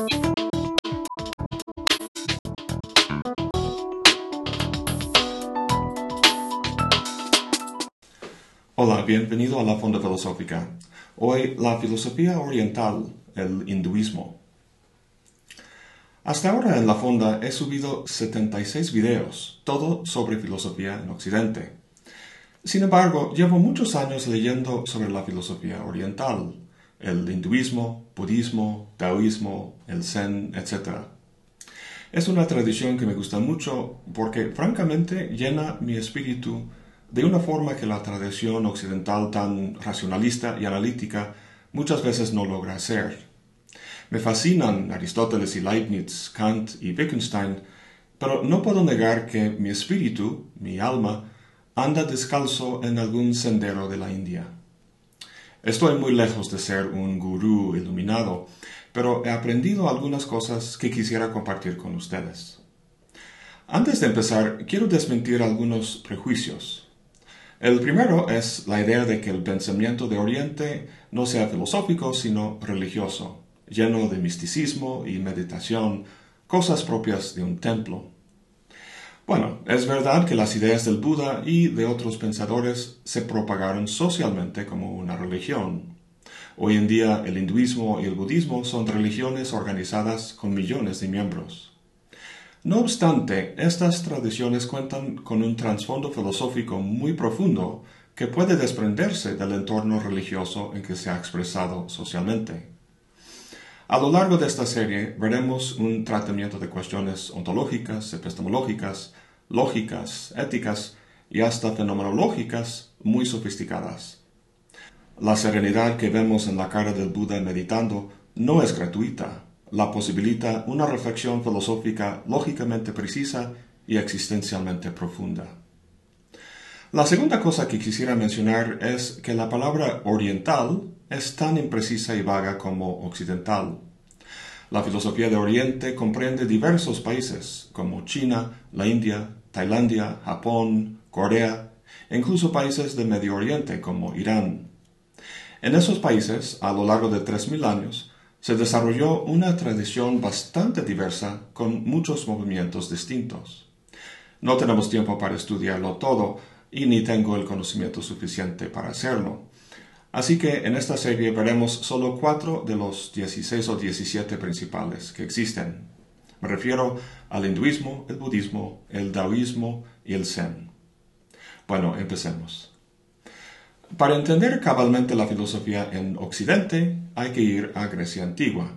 Hola, bienvenido a la Fonda Filosófica. Hoy la filosofía oriental, el hinduismo. Hasta ahora en la Fonda he subido 76 videos, todo sobre filosofía en Occidente. Sin embargo, llevo muchos años leyendo sobre la filosofía oriental, el hinduismo, budismo, taoísmo, el zen, etc. Es una tradición que me gusta mucho porque francamente llena mi espíritu de una forma que la tradición occidental tan racionalista y analítica muchas veces no logra hacer. Me fascinan Aristóteles y Leibniz, Kant y Wittgenstein, pero no puedo negar que mi espíritu, mi alma, anda descalzo en algún sendero de la India. Estoy muy lejos de ser un gurú iluminado, pero he aprendido algunas cosas que quisiera compartir con ustedes. Antes de empezar, quiero desmentir algunos prejuicios. El primero es la idea de que el pensamiento de Oriente no sea filosófico, sino religioso, lleno de misticismo y meditación, cosas propias de un templo. Bueno, es verdad que las ideas del Buda y de otros pensadores se propagaron socialmente como una religión. Hoy en día el hinduismo y el budismo son religiones organizadas con millones de miembros. No obstante, estas tradiciones cuentan con un trasfondo filosófico muy profundo que puede desprenderse del entorno religioso en que se ha expresado socialmente. A lo largo de esta serie veremos un tratamiento de cuestiones ontológicas, epistemológicas, lógicas, éticas y hasta fenomenológicas muy sofisticadas. La serenidad que vemos en la cara del Buda meditando no es gratuita, la posibilita una reflexión filosófica lógicamente precisa y existencialmente profunda. La segunda cosa que quisiera mencionar es que la palabra oriental es tan imprecisa y vaga como occidental. La filosofía de Oriente comprende diversos países como China, la India, Tailandia, Japón, Corea incluso países de Medio Oriente como Irán. En esos países, a lo largo de 3.000 años, se desarrolló una tradición bastante diversa con muchos movimientos distintos. No tenemos tiempo para estudiarlo todo y ni tengo el conocimiento suficiente para hacerlo. Así que en esta serie veremos solo cuatro de los 16 o 17 principales que existen. Me refiero al hinduismo, el budismo, el taoísmo y el zen. Bueno, empecemos. Para entender cabalmente la filosofía en Occidente hay que ir a Grecia antigua.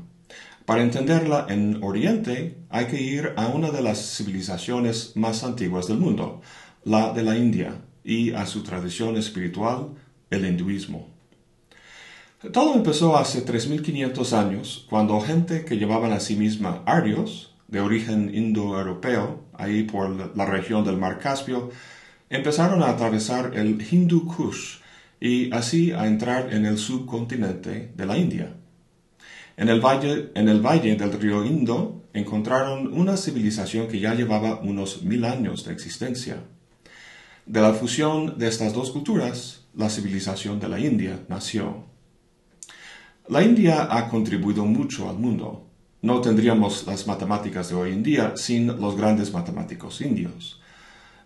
Para entenderla en Oriente hay que ir a una de las civilizaciones más antiguas del mundo, la de la India, y a su tradición espiritual, el hinduismo. Todo empezó hace 3500 años, cuando gente que llevaban a sí misma arios, de origen indoeuropeo, ahí por la región del mar Caspio, empezaron a atravesar el Hindu Kush, y así a entrar en el subcontinente de la India. En el, valle, en el valle del río Indo encontraron una civilización que ya llevaba unos mil años de existencia. De la fusión de estas dos culturas, la civilización de la India nació. La India ha contribuido mucho al mundo. No tendríamos las matemáticas de hoy en día sin los grandes matemáticos indios.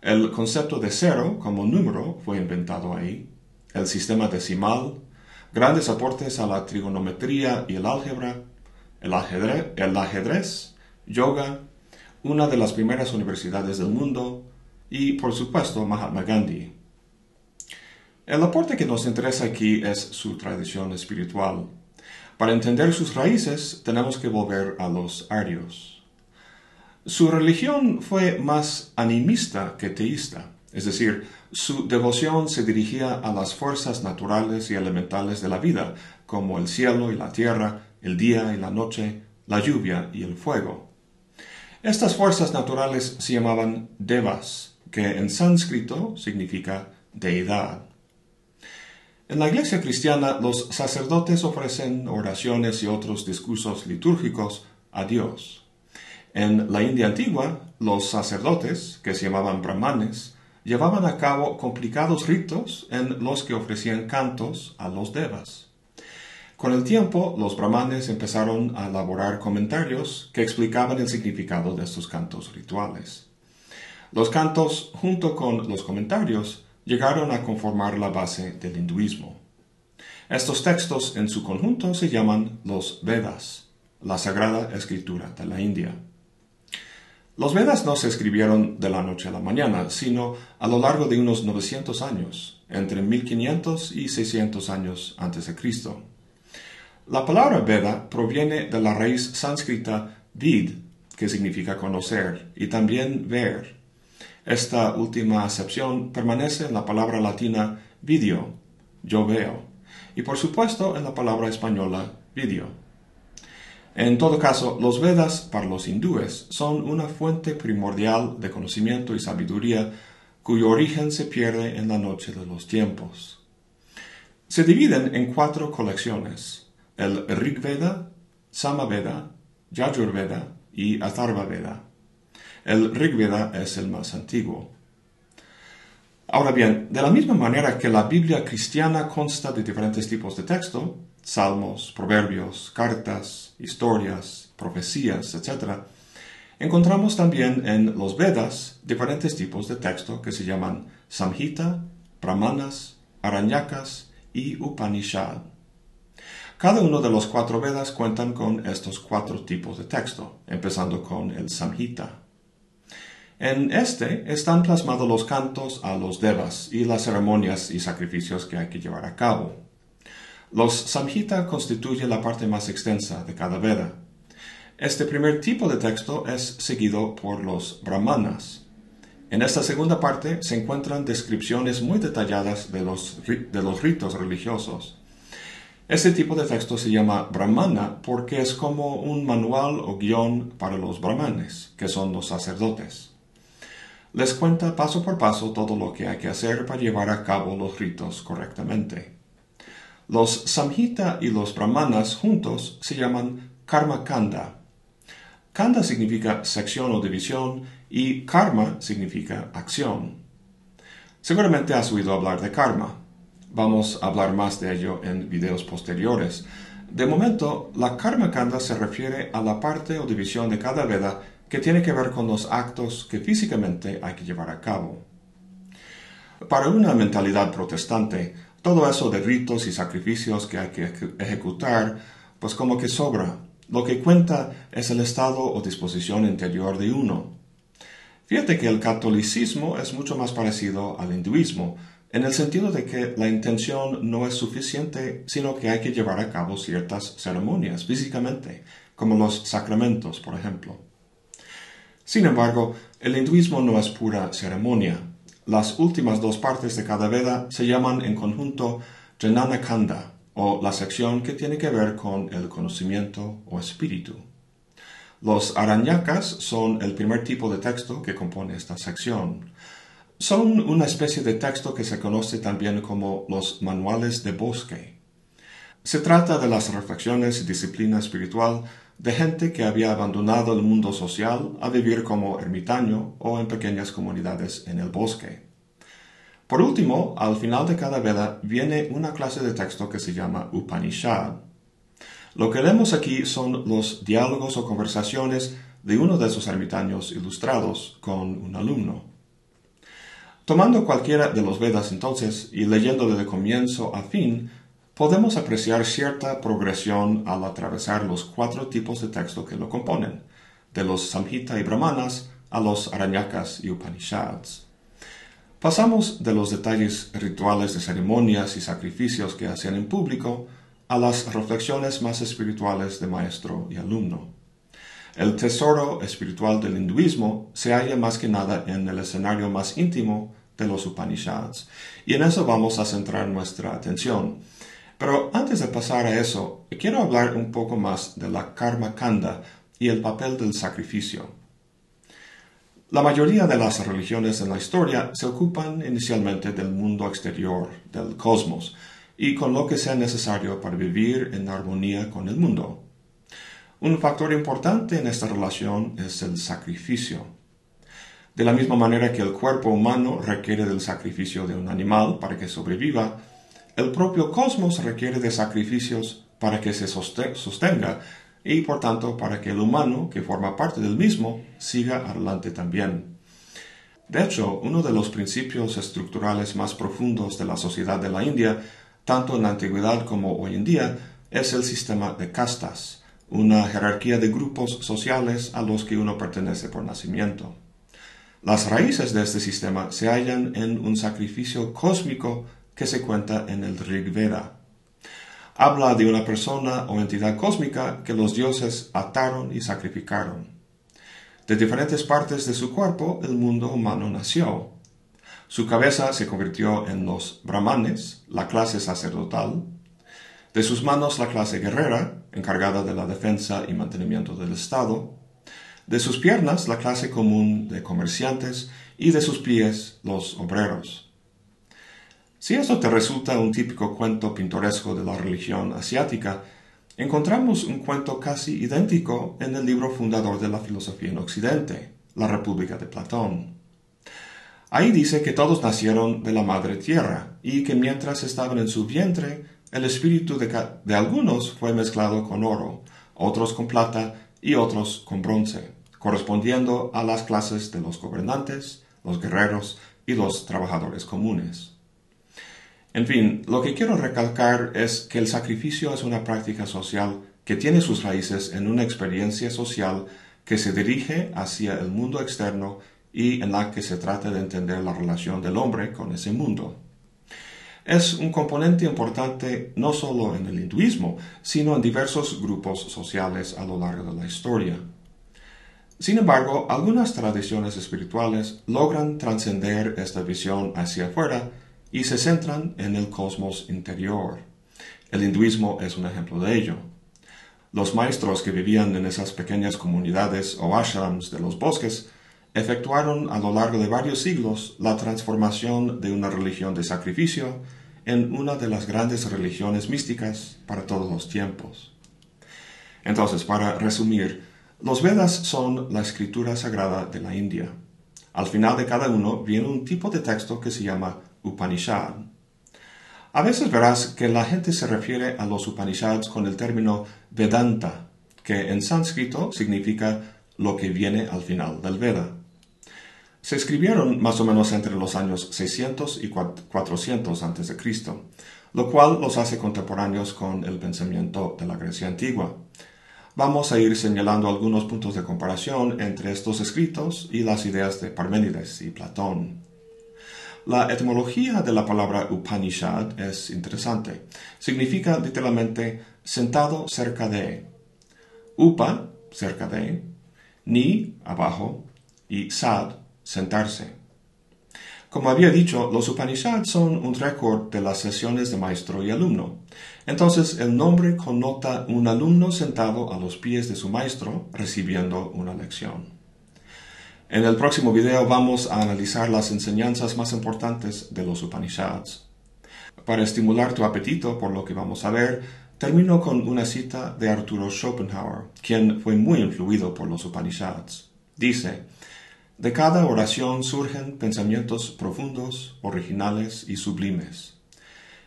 El concepto de cero como número fue inventado ahí el sistema decimal, grandes aportes a la trigonometría y el álgebra, el ajedrez, el ajedrez, yoga, una de las primeras universidades del mundo y, por supuesto, Mahatma Gandhi. El aporte que nos interesa aquí es su tradición espiritual. Para entender sus raíces tenemos que volver a los arios. Su religión fue más animista que teísta. Es decir, su devoción se dirigía a las fuerzas naturales y elementales de la vida, como el cielo y la tierra, el día y la noche, la lluvia y el fuego. Estas fuerzas naturales se llamaban devas, que en sánscrito significa deidad. En la iglesia cristiana los sacerdotes ofrecen oraciones y otros discursos litúrgicos a Dios. En la India antigua, los sacerdotes, que se llamaban brahmanes, llevaban a cabo complicados ritos en los que ofrecían cantos a los devas. Con el tiempo, los brahmanes empezaron a elaborar comentarios que explicaban el significado de estos cantos rituales. Los cantos, junto con los comentarios, llegaron a conformar la base del hinduismo. Estos textos en su conjunto se llaman los Vedas, la sagrada escritura de la India. Los Vedas no se escribieron de la noche a la mañana, sino a lo largo de unos 900 años, entre 1500 y 600 años antes de Cristo. La palabra Veda proviene de la raíz sánscrita vid, que significa conocer, y también ver. Esta última acepción permanece en la palabra latina video, yo veo, y por supuesto en la palabra española video. En todo caso, los Vedas para los hindúes son una fuente primordial de conocimiento y sabiduría cuyo origen se pierde en la noche de los tiempos. Se dividen en cuatro colecciones el Rig Veda, Samaveda, Yajurveda y Atharva Veda. El Rig Veda es el más antiguo. Ahora bien, de la misma manera que la Biblia cristiana consta de diferentes tipos de texto, salmos, proverbios, cartas, historias, profecías, etc., encontramos también en los Vedas diferentes tipos de texto que se llaman Samhita, Brahmanas, Aranyakas y Upanishad. Cada uno de los cuatro Vedas cuentan con estos cuatro tipos de texto, empezando con el Samhita. En este están plasmados los cantos a los devas y las ceremonias y sacrificios que hay que llevar a cabo. Los Samhita constituyen la parte más extensa de cada Veda. Este primer tipo de texto es seguido por los Brahmanas. En esta segunda parte se encuentran descripciones muy detalladas de los, de los ritos religiosos. Este tipo de texto se llama brahmana porque es como un manual o guion para los brahmanes, que son los sacerdotes. Les cuenta paso por paso todo lo que hay que hacer para llevar a cabo los ritos correctamente. Los samhita y los brahmanas juntos se llaman karma kanda. Kanda significa sección o división y karma significa acción. Seguramente has oído hablar de karma. Vamos a hablar más de ello en videos posteriores. De momento, la Karma Kanda se refiere a la parte o división de cada Veda que tiene que ver con los actos que físicamente hay que llevar a cabo. Para una mentalidad protestante, todo eso de ritos y sacrificios que hay que ejecutar, pues como que sobra. Lo que cuenta es el estado o disposición interior de uno. Fíjate que el catolicismo es mucho más parecido al hinduismo, en el sentido de que la intención no es suficiente, sino que hay que llevar a cabo ciertas ceremonias físicamente, como los sacramentos, por ejemplo. Sin embargo, el hinduismo no es pura ceremonia. Las últimas dos partes de cada Veda se llaman en conjunto Jnana Kanda, o la sección que tiene que ver con el conocimiento o espíritu. Los Aranyakas son el primer tipo de texto que compone esta sección. Son una especie de texto que se conoce también como los manuales de bosque. Se trata de las reflexiones y disciplina espiritual de gente que había abandonado el mundo social a vivir como ermitaño o en pequeñas comunidades en el bosque. Por último, al final de cada vela viene una clase de texto que se llama Upanishad. Lo que leemos aquí son los diálogos o conversaciones de uno de esos ermitaños ilustrados con un alumno. Tomando cualquiera de los Vedas entonces y leyéndole de comienzo a fin, podemos apreciar cierta progresión al atravesar los cuatro tipos de texto que lo componen, de los Samhita y Brahmanas a los Aranyakas y Upanishads. Pasamos de los detalles rituales de ceremonias y sacrificios que hacían en público a las reflexiones más espirituales de maestro y alumno. El tesoro espiritual del hinduismo se halla más que nada en el escenario más íntimo de los Upanishads, y en eso vamos a centrar nuestra atención. Pero antes de pasar a eso, quiero hablar un poco más de la Karma Kanda y el papel del sacrificio. La mayoría de las religiones en la historia se ocupan inicialmente del mundo exterior, del cosmos, y con lo que sea necesario para vivir en armonía con el mundo. Un factor importante en esta relación es el sacrificio. De la misma manera que el cuerpo humano requiere del sacrificio de un animal para que sobreviva, el propio cosmos requiere de sacrificios para que se sostenga y por tanto para que el humano que forma parte del mismo siga adelante también. De hecho, uno de los principios estructurales más profundos de la sociedad de la India, tanto en la antigüedad como hoy en día, es el sistema de castas, una jerarquía de grupos sociales a los que uno pertenece por nacimiento. Las raíces de este sistema se hallan en un sacrificio cósmico que se cuenta en el Rig Veda. Habla de una persona o entidad cósmica que los dioses ataron y sacrificaron. De diferentes partes de su cuerpo el mundo humano nació. Su cabeza se convirtió en los brahmanes, la clase sacerdotal, de sus manos la clase guerrera, encargada de la defensa y mantenimiento del Estado, de sus piernas la clase común de comerciantes y de sus pies los obreros. Si esto te resulta un típico cuento pintoresco de la religión asiática, encontramos un cuento casi idéntico en el libro fundador de la filosofía en Occidente, La República de Platón. Ahí dice que todos nacieron de la madre tierra y que mientras estaban en su vientre, el espíritu de, de algunos fue mezclado con oro, otros con plata y otros con bronce, correspondiendo a las clases de los gobernantes, los guerreros y los trabajadores comunes. En fin, lo que quiero recalcar es que el sacrificio es una práctica social que tiene sus raíces en una experiencia social que se dirige hacia el mundo externo y en la que se trata de entender la relación del hombre con ese mundo. Es un componente importante no solo en el hinduismo, sino en diversos grupos sociales a lo largo de la historia. Sin embargo, algunas tradiciones espirituales logran trascender esta visión hacia afuera y se centran en el cosmos interior. El hinduismo es un ejemplo de ello. Los maestros que vivían en esas pequeñas comunidades o ashrams de los bosques efectuaron a lo largo de varios siglos la transformación de una religión de sacrificio en una de las grandes religiones místicas para todos los tiempos. Entonces, para resumir, los Vedas son la escritura sagrada de la India. Al final de cada uno viene un tipo de texto que se llama Upanishad. A veces verás que la gente se refiere a los Upanishads con el término Vedanta, que en sánscrito significa lo que viene al final del Veda. Se escribieron más o menos entre los años 600 y 400 a.C., lo cual los hace contemporáneos con el pensamiento de la Grecia antigua. Vamos a ir señalando algunos puntos de comparación entre estos escritos y las ideas de Parménides y Platón. La etimología de la palabra Upanishad es interesante. Significa literalmente sentado cerca de. Upa, cerca de. Ni, abajo. Y sad, sentarse. Como había dicho, los Upanishads son un récord de las sesiones de maestro y alumno. Entonces el nombre connota un alumno sentado a los pies de su maestro recibiendo una lección. En el próximo video vamos a analizar las enseñanzas más importantes de los Upanishads. Para estimular tu apetito por lo que vamos a ver, termino con una cita de Arturo Schopenhauer, quien fue muy influido por los Upanishads. Dice, de cada oración surgen pensamientos profundos, originales y sublimes.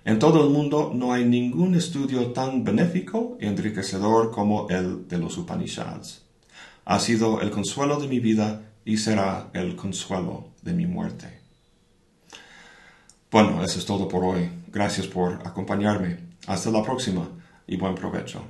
En todo el mundo no hay ningún estudio tan benéfico y enriquecedor como el de los Upanishads. Ha sido el consuelo de mi vida y será el consuelo de mi muerte. Bueno, eso es todo por hoy. Gracias por acompañarme. Hasta la próxima y buen provecho.